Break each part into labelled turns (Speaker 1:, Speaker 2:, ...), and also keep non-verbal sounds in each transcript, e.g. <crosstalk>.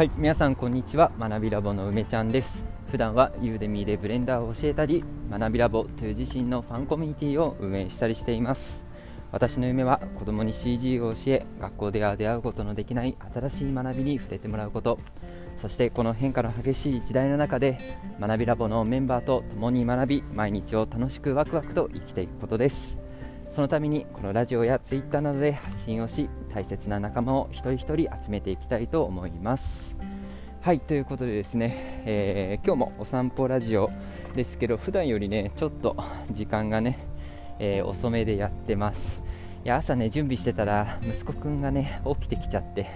Speaker 1: はい皆さんこんにちは。学びラボの梅ちゃんです。普段はユーデミーでブレンダーを教えたり学びラボという自身のファンコミュニティを運営したりしています。私の夢は子供に CG を教え学校では出会うことのできない新しい学びに触れてもらうこと。そしてこの変化の激しい時代の中で学びラボのメンバーと共に学び毎日を楽しくワクワクと生きていくことです。そのためにこのラジオやツイッターなどで発信をし大切な仲間を一人一人集めていきたいと思います。はいということでですね、えー、今日もお散歩ラジオですけど普段よりねちょっと時間がねえー、遅めでやってます。いや朝ね準備してたら息子くんがね起きてきちゃって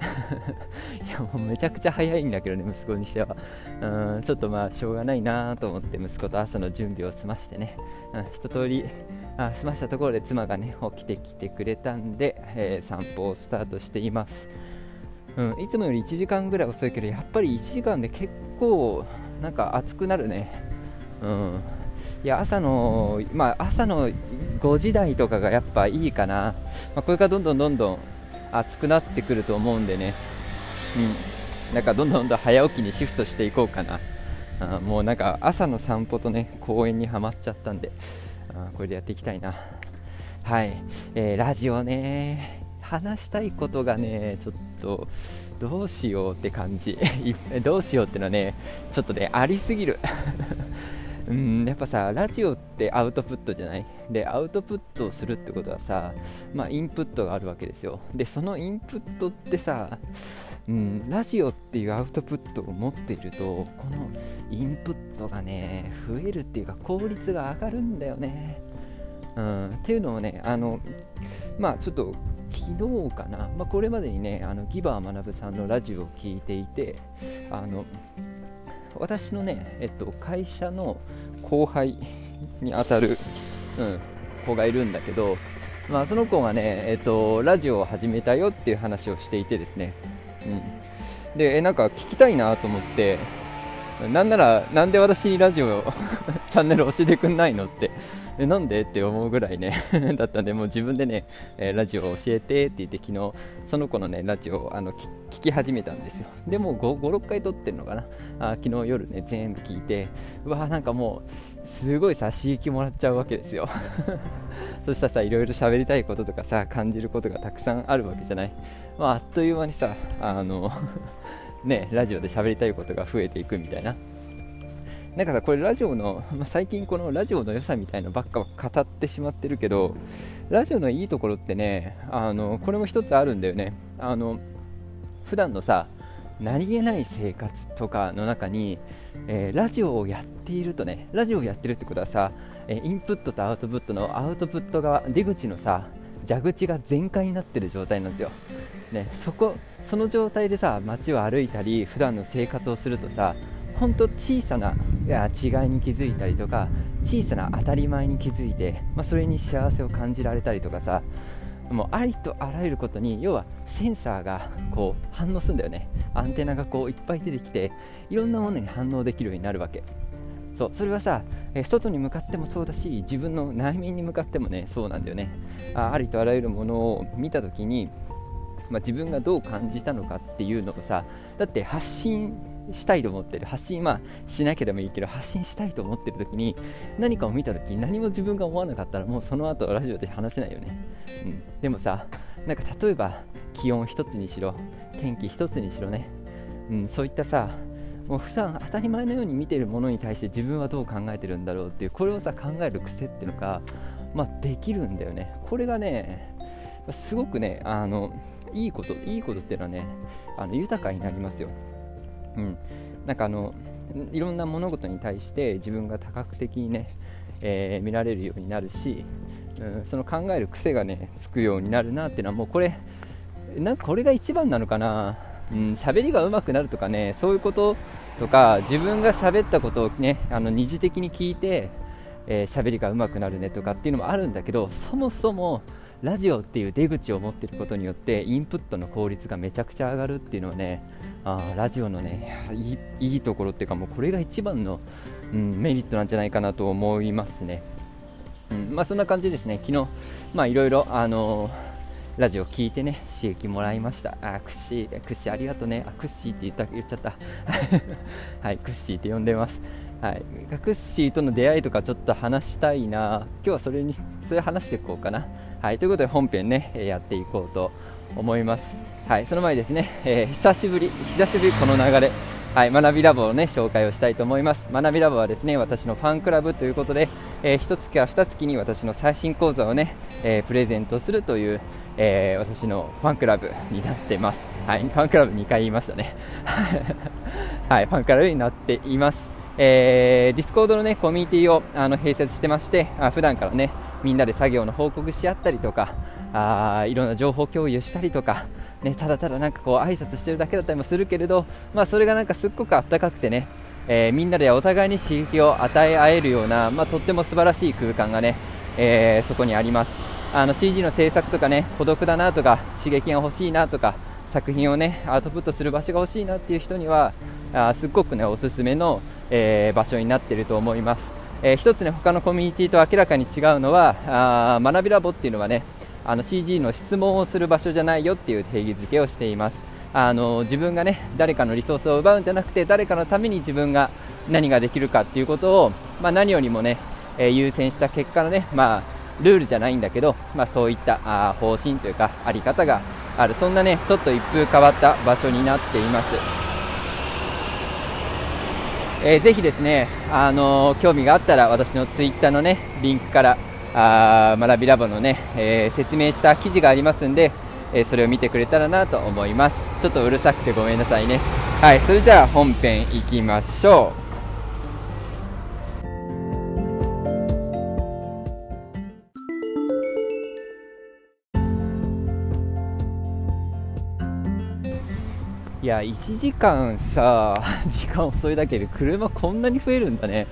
Speaker 1: <laughs> いやもうめちゃくちゃ早いんだけどね息子にしては。うんちょっとまあしょうがないなと思って息子と朝の準備を済ましてね、うん、一通りあ済ましたところで妻がね起きてきてくれたんで、えー、散歩をスタートしています。うん、いつもより1時間ぐらい遅いけどやっぱり1時間で結構なんか暑くなるね。うん。いや朝の、まあ、朝の5時台とかがやっぱいいかな、まあ、これからどんどんどんどん暑くなってくると思うんでね、うん、なんかどんどんどん早起きにシフトしていこうかな、あもうなんか朝の散歩とね公園にはまっちゃったんで、あこれでやっていきたいな。はい、えー、ラジオね、話したいことがね、ちょっとどうしようって感じ、<laughs> どうしようってのはね、ちょっとね、ありすぎる。<laughs> うんやっぱさラジオってアウトプットじゃない？でアウトプットをするってことはさまあインプットがあるわけですよ。でそのインプットってさうん、ラジオっていうアウトプットを持っているとこのインプットがね増えるっていうか効率が上がるんだよね、うん、っていうのをねあのまあちょっと昨日かな、まあ、これまでにねあのギバー学さんのラジオを聞いていてあの私のね、えっと、会社の後輩にあたる、うん、子がいるんだけど、まあ、その子がね、えっと、ラジオを始めたよっていう話をしていてですね、うん、でなんか聞きたいなと思ってなんならなんで私にラジオ <laughs> チャンネル教えてくんないのってなんでって思うぐらいね <laughs> だったんでもう自分でね、え、ラジオを教えてって言って昨日その子のねラジオをあの聞き始めたんですよ。でも56回撮ってるのかな？あ昨日夜ね全部聞いてうわーなんかもうすごいさ刺激もらっちゃうわけですよ。<laughs> そしたらさいろいろ喋りたいこととかさ感じることがたくさんあるわけじゃない、まあ、あっという間にさあのねラジオで喋りたいことが増えていくみたいな。なんかさこれラジオの、<laughs> まあ、最近このラジオの良さみたいのばっか語ってしまってるけどラジオのいいところってねあのこれも一つあるんだよね。あの普段のさ何気ない生活とかの中に、えー、ラジオをやっているとねラジオをやってるってことはさ、えー、インプットとアウトプットのアウトプット側出口のさ蛇口が全開になってる状態なんですよ、ね、そこその状態でさ街を歩いたり普段の生活をするとさ本当小さな違いに気づいたりとか小さな当たり前に気づいて、まあ、それに幸せを感じられたりとかさもうありとあらゆることに要はセンサーがこう反応するんだよね。アンテナがこういっぱい出てきていろんなものに反応できるようになるわけ。そうそれはさ、え外に向かってもそうだし自分の内面に向かってもねそうなんだよね。あありとあらゆるものを見た時に、まあ、自分がどう感じたのかっていうのをさだって発信したいと思ってる発信はしなければいいけど発信したいと思ってる時に何かを見た時に何も自分が思わなかったらもうその後ラジオで話せないよね、うん、でもさなんか例えば気温一つにしろ天気一つにしろね、うん、そういったさもう普段当たり前のように見てるものに対して自分はどう考えてるんだろうっていうこれをさ考える癖っていうのが、まあ、できるんだよね。これがねすごくねあのいいこといいことっていうのはねあの豊かになりますよ。うん、なんかあのいろんな物事に対して自分が多角的にね、えー、見られるようになるし、うん、その考える癖がねつくようになるなっていうのはもうこれなんかこれが一番なのかな。喋、うん、りが上手くなるとかねそういうこととか自分が喋ったことをねあの二次的に聞いて喋、えー、りが上手くなるねとかっていうのもあるんだけどそもそもラジオっていう出口を持っていることによってインプットの効率がめちゃくちゃ上がるっていうのはねあラジオのねいいいところっていうかもうこれが一番の、うん、メリットなんじゃないかなと思いますね、うんまあ、そんな感じですね。昨日まあいろいろあのラジオ聞いてね刺激もらいました。あクッシークッシーありがとうね。あクッシーって言った言っちゃった。<laughs> はいクッシーって呼んでます。はい、クッシーとの出会いとかちょっと話したいな。今日はそれにそれ話していこうかな。はいということで本編ねやっていこうと思いますはいその前にですね、えー、久しぶり久しぶりこの流れはい、学びラボをね紹介をしたいと思います。学びラボはですね私のファンクラブということで、えー、1月から2月に私の最新講座をね、えー、プレゼントするという、えー、私のファンクラブになってます。はい、ファンクラブ2回言いましたね。<laughs> はい、ファンクラブになっています。えー、ディスコードのねコミュニティをあの併設してまして、あ普段からねみんなで作業の報告し合ったりとか、あいろんな情報共有したりとか、ね、ただただなんかこう挨拶してるだけだったりもするけれど、まあ、それがなんかすっごくあったかくてね、えー、みんなでお互いに刺激を与え合えるような、まあ、とっても素晴らしい空間がね、えー、そこにあります。あの CG の制作とかね孤独だなとか刺激が欲しいなとか作品をねアウトプットする場所が欲しいなっていう人にはあすっごくねおすすめの、えー、場所になっていると思います、えー、一つね他のコミュニティと明らかに違うのはあ学びラボっていうのはねあの CG の質問をする場所じゃないよっていう定義づけをしていますあの自分がね誰かのリソースを奪うんじゃなくて誰かのために自分が何ができるかっていうことを、まあ、何よりもね、えー、優先した結果のね、まあ、ルールじゃないんだけど、まあ、そういったあ方針というかあり方があるそんなねちょっと一風変わった場所になっています。えー、ぜひですね、あの、興味があったら私のツイッターのねリンクからあ学びラボのね、えー、説明した記事がありますんで、えー、それを見てくれたらなと思います。ちょっとうるさくてごめんなさいね。はいそれじゃあ本編いきましょう。いや1時間さ <laughs> 時間遅いだけで車こんなに増えるんだね。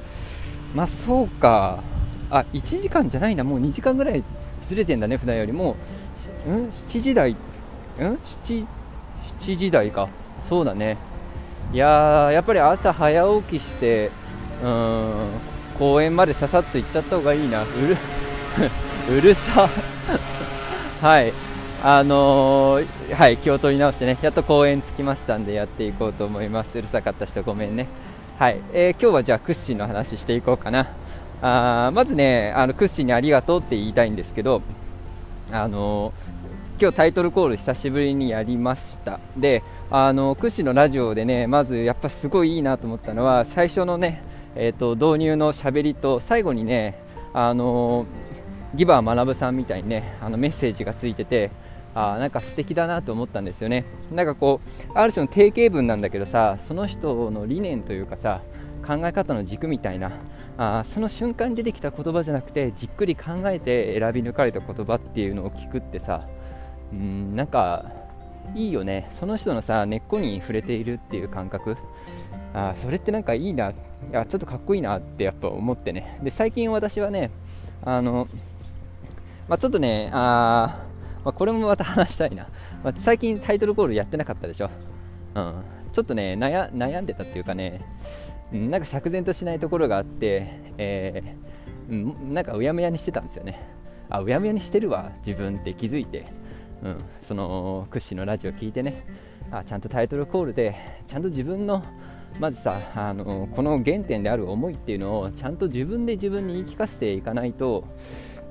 Speaker 1: まあそうか。あ1時間じゃないな、もう2時間ぐらいずれてんだね、普段よりも、ん？7時台、ん？7, 時台か、そうだね、いややっぱり朝早起きして、うん、公園までささっと行っちゃった方がいいな、うる <laughs> うるさ、<laughs> はい、あのー、はい、気を取り直してね、やっと公園着きましたんで、やっていこうと思います、うるさかった人、ごめんね。はい、えー、今日はじゃあクッシーの話していこうかな。あまずね、あのクッシーにありがとうって言いたいんですけど、あの今日タイトルコール久しぶりにやりましたであのクッシーのラジオでねまずやっぱすごいいいなと思ったのは最初のね、えーと、導入のしゃべりと最後にねあのギバー学さんみたいにねあのメッセージがついててあなんか素敵だなと思ったんですよね。なんかこうある種の定型文なんだけどさその人の理念というかさ考え方の軸みたいなあその瞬間に出てきた言葉じゃなくてじっくり考えて選び抜かれた言葉っていうのを聞くってさうんなんかいいよね。その人のさ根っこに触れているっていう感覚。あそれってなんかいいな。いやちょっとかっこいいなってやっぱ思ってね。で最近私はねあの、まあ、ちょっとねあ、まあ、これもまた話したいな、まあ、最近タイトルコールやってなかったでしょ、うん、ちょっとね悩んでたっていうかね、なんか釈然としないところがあって、えー、うん、なんかうやむやにしてたんですよね。あうやむやにしてるわ自分って気づいて、うん、その屈指のラジオ聞いてね。あちゃんとタイトルコールでちゃんと自分のまずさあのこの原点である思いっていうのをちゃんと自分で自分に言い聞かせていかないと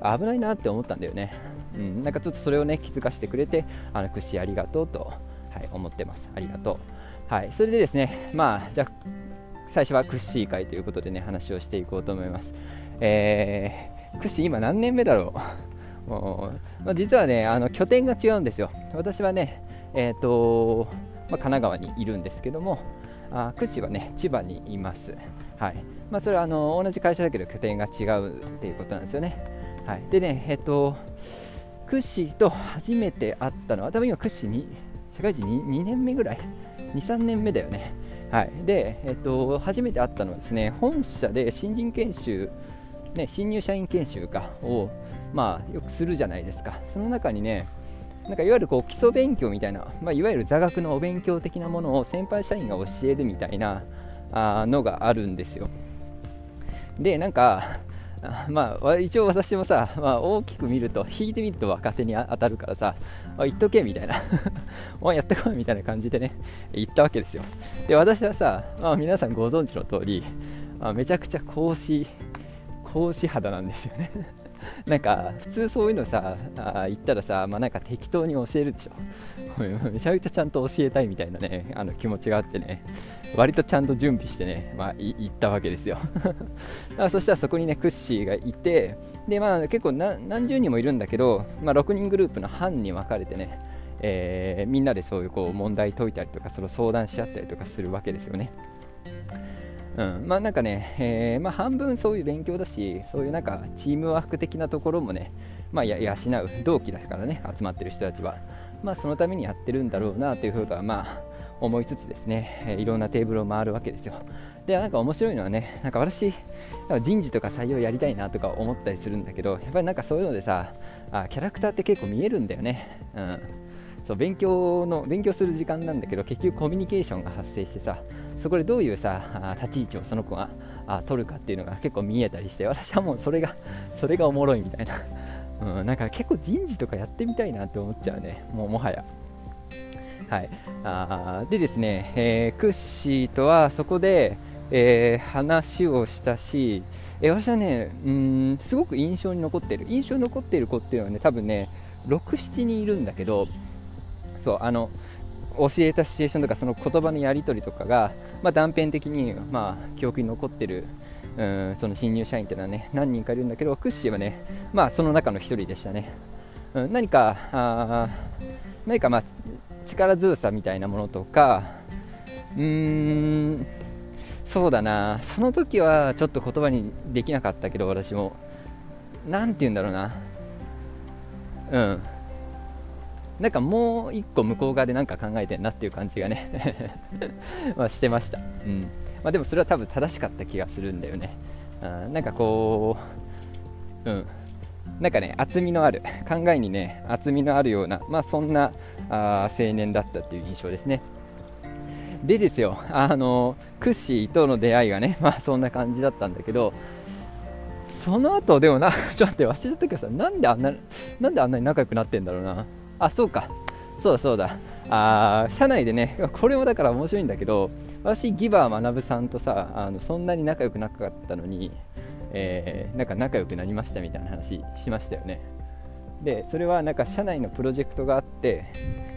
Speaker 1: 危ないなって思ったんだよね、うん、なんかちょっとそれをね気づかせてくれてあの屈指ありがとうと、はい、思ってます。ありがとう。はいそれでですねまあじゃあ最初はクッシー会ということでね話をしていこうと思います、えー、クッシー今何年目だろう？<laughs> もう、まあ、実はねあの拠点が違うんですよ。私はねえっ、ー、と、まあ、神奈川にいるんですけどもあクッシーはね千葉にいます。はい。まあ、それはあの同じ会社だけど拠点が違うっていうことなんですよね。はい。でねえっ、とクッシーと初めて会ったのは多分今クッシーに社会人 2, 2年目ぐらい？23年目だよね。はい、で、えっと、初めて会ったのはですね本社で新人研修、ね、新入社員研修かを、まあ、よくするじゃないですか、その中にね、なんかいわゆるこう基礎勉強みたいな、まあ、いわゆる座学のお勉強的なものを先輩社員が教えるみたいなあのがあるんですよ。で、なんか、<laughs> まあ、一応私もさ、まあ、大きく見ると、引いてみると若手に当たるからさ、あ言っとけみたいな、<laughs> おやってこいみたいな感じでね、言ったわけですよ。で、私はさ、まあ、皆さんご存知の通り、まあ、めちゃくちゃ格子格子肌なんですよね。<laughs> なんか普通そういうのさあ言ったらさ、まあ、なんか適当に教えるでしょ。<laughs> めちゃくちゃちゃんと教えたいみたいなねあの気持ちがあってね。割とちゃんと準備してね、まあ、行ったわけですよ。<laughs> そしたらそこにねクッシーがいてで、まあ、結構何十人もいるんだけど、まあ、6人グループの班に分かれてねえー、みんなでそういうこう問題解いたりとかその相談し合ったりとかするわけですよね。うん、まあなんかね、えー、まあ、半分そういう勉強だし、そういうなんかチームワーク的なところもね、まあ、養う同期だからね、集まってる人たちは、まあ、そのためにやってるんだろうなというふうは、まあ、思いつつですね、えー、いろんなテーブルを回るわけですよ。で、なんか面白いのはね、なんか私、人事とか採用やりたいなとか思ったりするんだけど、やっぱりなんかそういうのでさ、あキャラクターって結構見えるんだよね。うんそう勉強の勉強する時間なんだけど結局コミュニケーションが発生してさそこでどういうさ立ち位置をその子が取るかっていうのが結構見えたりして私はもうそれがそれがおもろいみたいな、<laughs> うん、なんか結構人事とかやってみたいなって思っちゃうね。もうもはや。はい、あでですね、えー、クッシーとはそこで、えー、話をしたし、えー、私はねうんすごく印象に残ってる。印象に残っている子っていうのはね多分ね67人いるんだけどそうあの教えたシチュエーションとかその言葉のやり取りとかが、まあ、断片的に、まあ、記憶に残ってるうんその新入社員っていうのはね何人かいるんだけどクッシーはね、まあ、その中の1人でしたね、うん、何かあ何かまあ力強さみたいなものとかうーんそうだな。その時はちょっと言葉にできなかったけど私も。何て言うんだろうな。うん。なんかもう一個向こう側で何か考えてんなっていう感じがね。<laughs> まあしてました、うん。まあ、でもそれは多分正しかった気がするんだよね。あなんかこううん。なんかね厚みのある考えにね厚みのあるようなまあそんなあ青年だったっていう印象ですね。でですよあのクッシーとの出会いがねまあそんな感じだったんだけどその後でもな <laughs> ちょっと待って忘れちゃったけどさなんであんななんであんなに仲良くなってんだろうなあ、そうか。そうだそうだ。あ社内でね、これもだから面白いんだけど、私、ギバー学さんとさ、あのそんなに仲良くなかったのに、えー、なんか仲良くなりましたみたいな話しましたよね。で、それはなんか社内のプロジェクトがあって、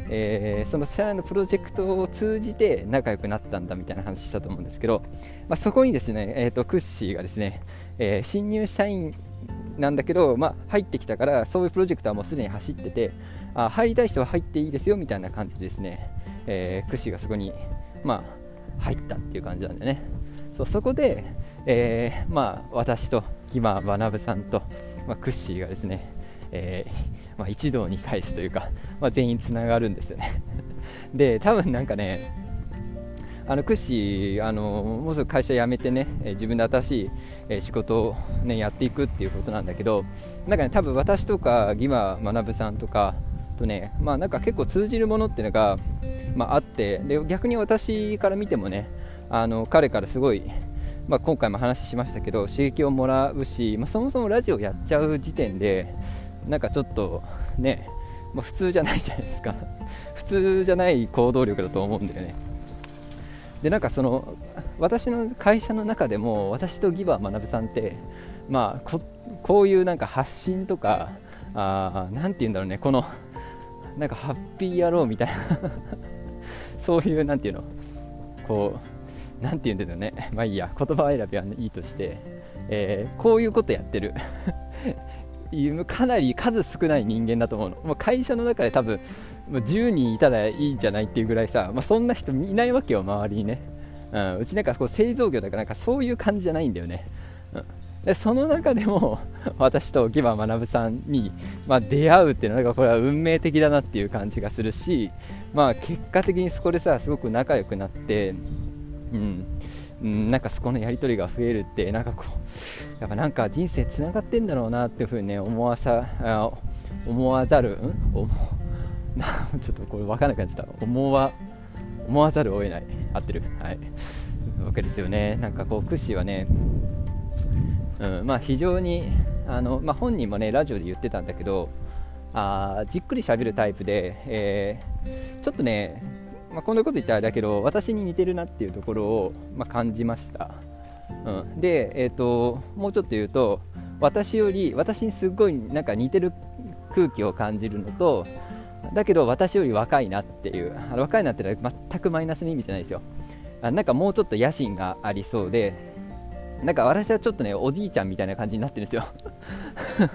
Speaker 1: えー、その社内のプロジェクトを通じて仲良くなったんだみたいな話したと思うんですけど、まあ、そこにですね、えーと、クッシーがですね、えー、新入社員なんだけど、まあ、入ってきたからそういうプロジェクトはもうすでに走っててあ入りたい人は入っていいですよみたいな感じですね、えー、クシがそこに、まあ、入ったっていう感じなんでね。そうそこで、えー、まあ、私とギマ学さんと、まあ、クッシーがですね、えー、まあ、一堂に返すというか、まあ、全員つながるんですよね。<laughs> で多分なんかねあのクッシーあのもうすぐ会社辞めてね、え自分で新しい、え仕事を、ね、やっていくっていうことなんだけどなんかね多分私とかギマ学さんとかとね、まあ、なんか結構通じるものっていうのが、まあ、あってで逆に私から見てもねあの彼からすごい、まあ、今回も話しましたけど刺激をもらうし、まあ、そもそもラジオやっちゃう時点でなんかちょっとね、まあ、普通じゃないじゃないですか。普通じゃない行動力だと思うんだよね。でなんかその私の会社の中でも私とギバー学さんってまあここういうなんか発信とかあなんて言うんだろうねこのなんかハッピー野郎みたいな <laughs> そういうなんていうのこうなんて言うんだろうねまあいいや言葉選びはいいとして、えー、こういうことやってる。かなり数少ない人間だと思うの、まあ、会社の中で多分10人いたらいいんじゃないっていうぐらいさ、まあ、そんな人いないわけよ周りにね、うん、うちなんかこう製造業だからなんかそういう感じじゃないんだよね、うんでその中でも私とギバ学さんに、まあ、出会うっていうのがこれは運命的だなっていう感じがするし、まあ、結果的にそこでさすごく仲良くなって、うんうん、なんかそこのやり取りが増えるってなんかこう <laughs> やっぱなんか人生つながってんだろうなっていうふうにね思わさ思わざる、ん、思 <laughs> ちょっとこれ分からなくなっちゃった。思わ思わざるを得ない。合ってる？はい。わけですよね。なんかこうクッシーはねうんまあ、非常にあの、まあ、本人もねラジオで言ってたんだけどあじっくり喋るタイプで、えー、ちょっとね、まあ、こんなこと言ったらだけど私に似てるなっていうところを、まあ、感じました、うん、で、えーと、もうちょっと言うと私より私にすごいなんか似てる空気を感じるのとだけど私より若いなっていう若いなってのは全くマイナスの意味じゃないですよ。あなんかもうちょっと野心がありそうでなんか私はちょっとねおじいちゃんみたいな感じになってるんですよ。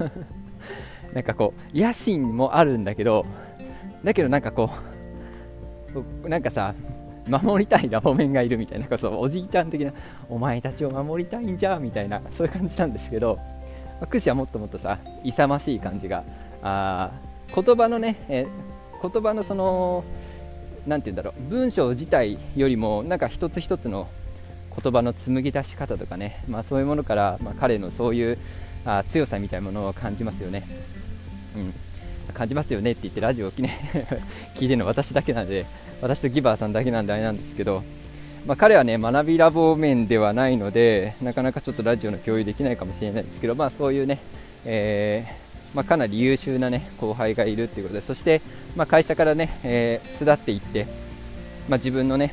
Speaker 1: <laughs> なんかこう野心もあるんだけどだけどなんかこうなんかさ守りたいラボメンがいるみたいなそうおじいちゃん的なお前たちを守りたいんじゃみたいなそういう感じなんですけど、まあ、クシはもっともっとさ勇ましい感じがあ言葉のね、え言葉のその何て言うんだろう文章自体よりもなんか一つ一つの言葉の紡ぎ出し方とかね、まあ、そういうものから、まあ、彼のそういうあ強さみたいなものを感じますよね。うん、感じますよねって言ってラジオを、ね、<laughs> 聞いてるの私だけなんで私とギバーさんだけなんであれなんですけど、まあ、彼はね学びラボ面ではないのでなかなかちょっとラジオの共有できないかもしれないですけど、まあ、そういうね、えー、まあ、かなり優秀な、ね、後輩がいるっていうことでそして、ま会社からね、えー、巣立っていって、ま自分のね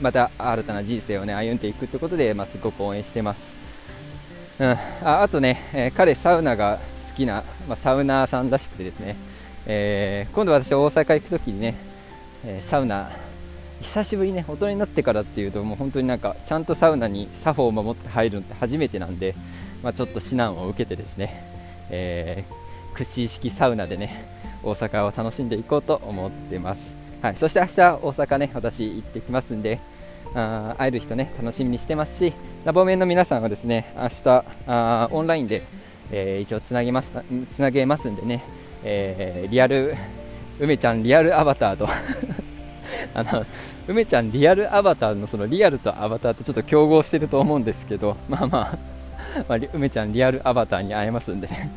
Speaker 1: また新たな人生をね歩んでいくってことで、まあ、すごく応援してます、うん、ああとね、えー、彼サウナがきな、まあ、サウナーさんらしくてですね、えー、今度私大阪行く時にね、えー、サウナ久しぶりね大人になってからっていうともう本当になんかちゃんとサウナに作法を守って入るのって初めてなんで、まあ、ちょっと指南を受けてですね、えー、屈指式サウナでね大阪を楽しんでいこうと思ってます。はい、そして明日大阪ね私行ってきますんであ会える人ね楽しみにしてますしラボメンの皆さんはですね明日あオンラインで、えー、一応つなげますつなげますんでね、えー、リアル梅ちゃんリアルアバターと。<laughs> あの梅ちゃんリアルアバターのそのリアルとアバターとちょっと競合してると思うんですけど <laughs> まあまあ、まあ、梅ちゃんリアルアバターに会えますんでね。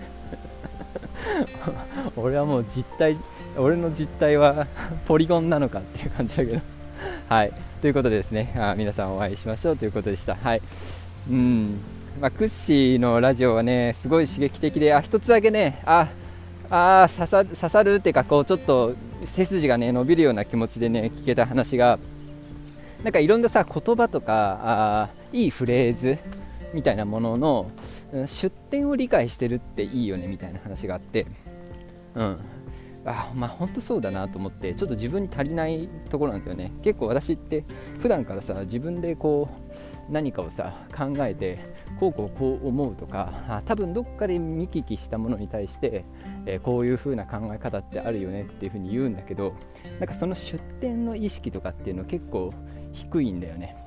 Speaker 1: <laughs> 俺はもう実体俺の実態はポリゴンなのかっていう感じだけど。はい。ということでですね。あ皆さんお会いしましょうということでした。はい。うん。まあ、クッシーのラジオはねすごい刺激的であ一つだけねああ刺さ刺さるっていうかこうちょっと背筋がね伸びるような気持ちでね聞けた話がなんかいろんなさ言葉とかあいいフレーズみたいなものの出典を理解してるっていいよねみたいな話があって、うん、あまあ本当そうだなと思ってちょっと自分に足りないところなんですよね。結構私って普段からさ自分でこう何かをさ考えてこうこうこう思うとか多分どっかで見聞きしたものに対して、えー、こういう風な考え方ってあるよねっていう風に言うんだけどなんかその出典の意識とかっていうのは結構低いんだよね。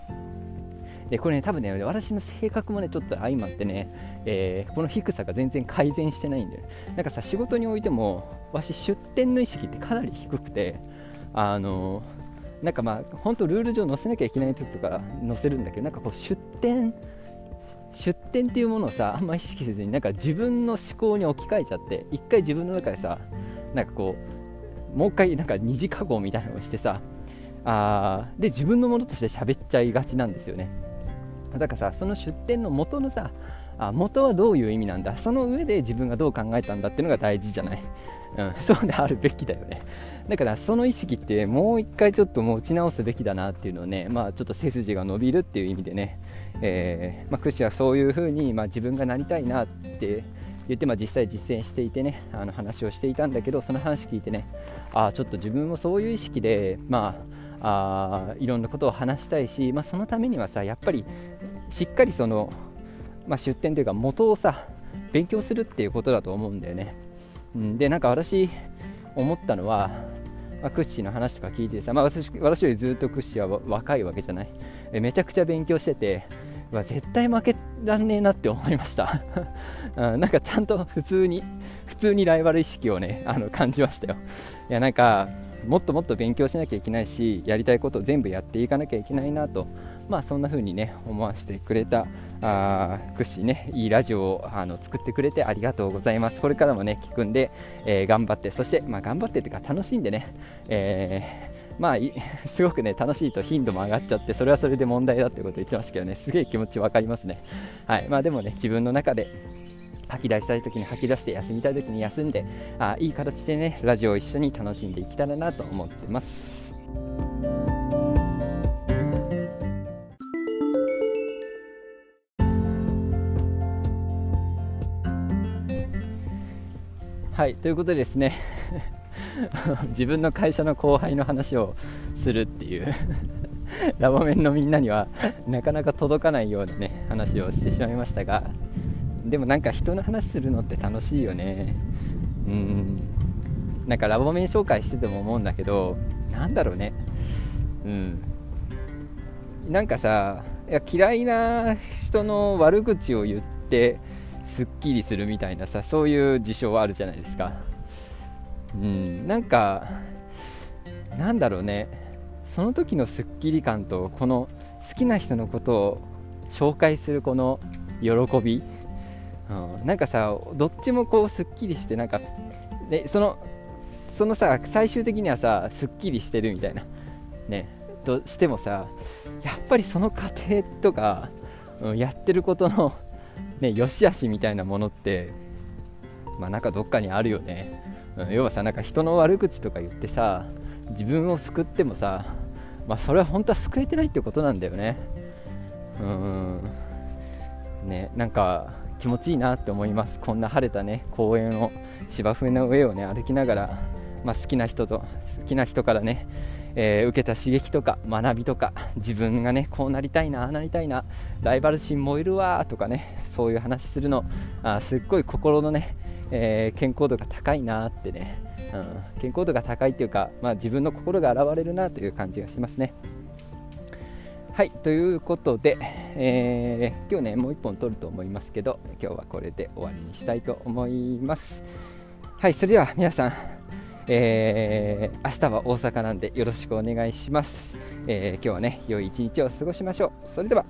Speaker 1: でこれね多分ね私の性格もねちょっと相まってね、えー、この低さが全然改善してないんだよ。なんかさ仕事においても私出店の意識ってかなり低くてあのなんかまあ本当ルール上載せなきゃいけない時とか載せるんだけどなんかこう出店出店っていうものをさあんま意識せずになんか自分の思考に置き換えちゃって一回自分の中でさなんかこうもう一回なんか二次加工みたいなのをしてさあで自分のものとして喋っちゃいがちなんですよね。だからさその出店の元のさあ元はどういう意味なんだその上で自分がどう考えたんだっていうのが大事じゃない、うん、<laughs> そうであるべきだよね。だからその意識ってもう一回ちょっと持ち直すべきだなっていうのをねまあちょっと背筋が伸びるっていう意味でね、えー、まあ、クシはそういうふうに、まあ、自分がなりたいなって言って、まあ、実際実践していてねあの話をしていたんだけどその話聞いてねああちょっと自分もそういう意識でまああいろんなことを話したいし、まあ、そのためにはさやっぱりしっかりその、まあ、出典というか元をさ勉強するっていうことだと思うんだよね、うん、でなんか私思ったのは、まあ、クッシーの話とか聞いてさ、まあ私、私よりずっとクッシーは若いわけじゃない。えめちゃくちゃ勉強してて絶対負けらんねえなって思いました、<laughs> うん、なんかちゃんと普通に普通にライバル意識をねあの感じましたよ。いやなんかもっともっと勉強しなきゃいけないしやりたいことを全部やっていかなきゃいけないなと、まあ、そんな風にね思わせてくれたあクッシーねいいラジオをあの作ってくれてありがとうございます。これからもね聞くんで、えー、頑張ってそして、まあ、頑張ってというか楽しんでね、えまあ <laughs> すごくね楽しいと頻度も上がっちゃってそれはそれで問題だってことを言ってましたけどねすげえ気持ち分かりますね。はいまあでもね自分の中で吐き出したい時に吐き出して休みたい時に休んであいい形でねラジオを一緒に楽しんでいけたらなと思ってます。はいということでですね <laughs> 自分の会社の後輩の話をするっていう <laughs> ラボメンのみんなにはなかなか届かないようなね話をしてしまいましたがでもなんか人の話するのって楽しいよね。うん。なんかラボメン紹介してても思うんだけどなんだろうね。うん。なんかさいや嫌いな人の悪口を言ってすっきりするみたいなさそういう事象はあるじゃないですか。うん。なんかなんだろうね。その時のすっきり感とこの好きな人のことを紹介するこの喜び。うん、なんかさどっちもこうすっきりしてなんかでそのそのさ最終的にはさすっきりしてるみたいな。ね。としてもさやっぱりその過程とか、うん、やってることのね良し悪しみたいなものってまあなんかどっかにあるよね、うん、要はさなんか人の悪口とか言ってさ自分を救ってもさまあそれは本当は救えてないってことなんだよね。うんねなんか気持ちいいなって思います。こんな晴れたね公園を芝生の上をね歩きながら、まあ、好きな人と好きな人からね、えー、受けた刺激とか学びとか自分がねこうなりたいなあなりたいなライバル心燃えるわとかねそういう話するのあすっごい心のね、えー、健康度が高いなってね、うん、健康度が高いっていうか、まあ、自分の心が現れるなという感じがしますね。はいということで、えー、今日ねもう1本撮ると思いますけど今日はこれで終わりにしたいと思いますはいそれでは皆さん、えー、明日は大阪なんでよろしくお願いします、えー、今日はね良い一日を過ごしましょう。それでは。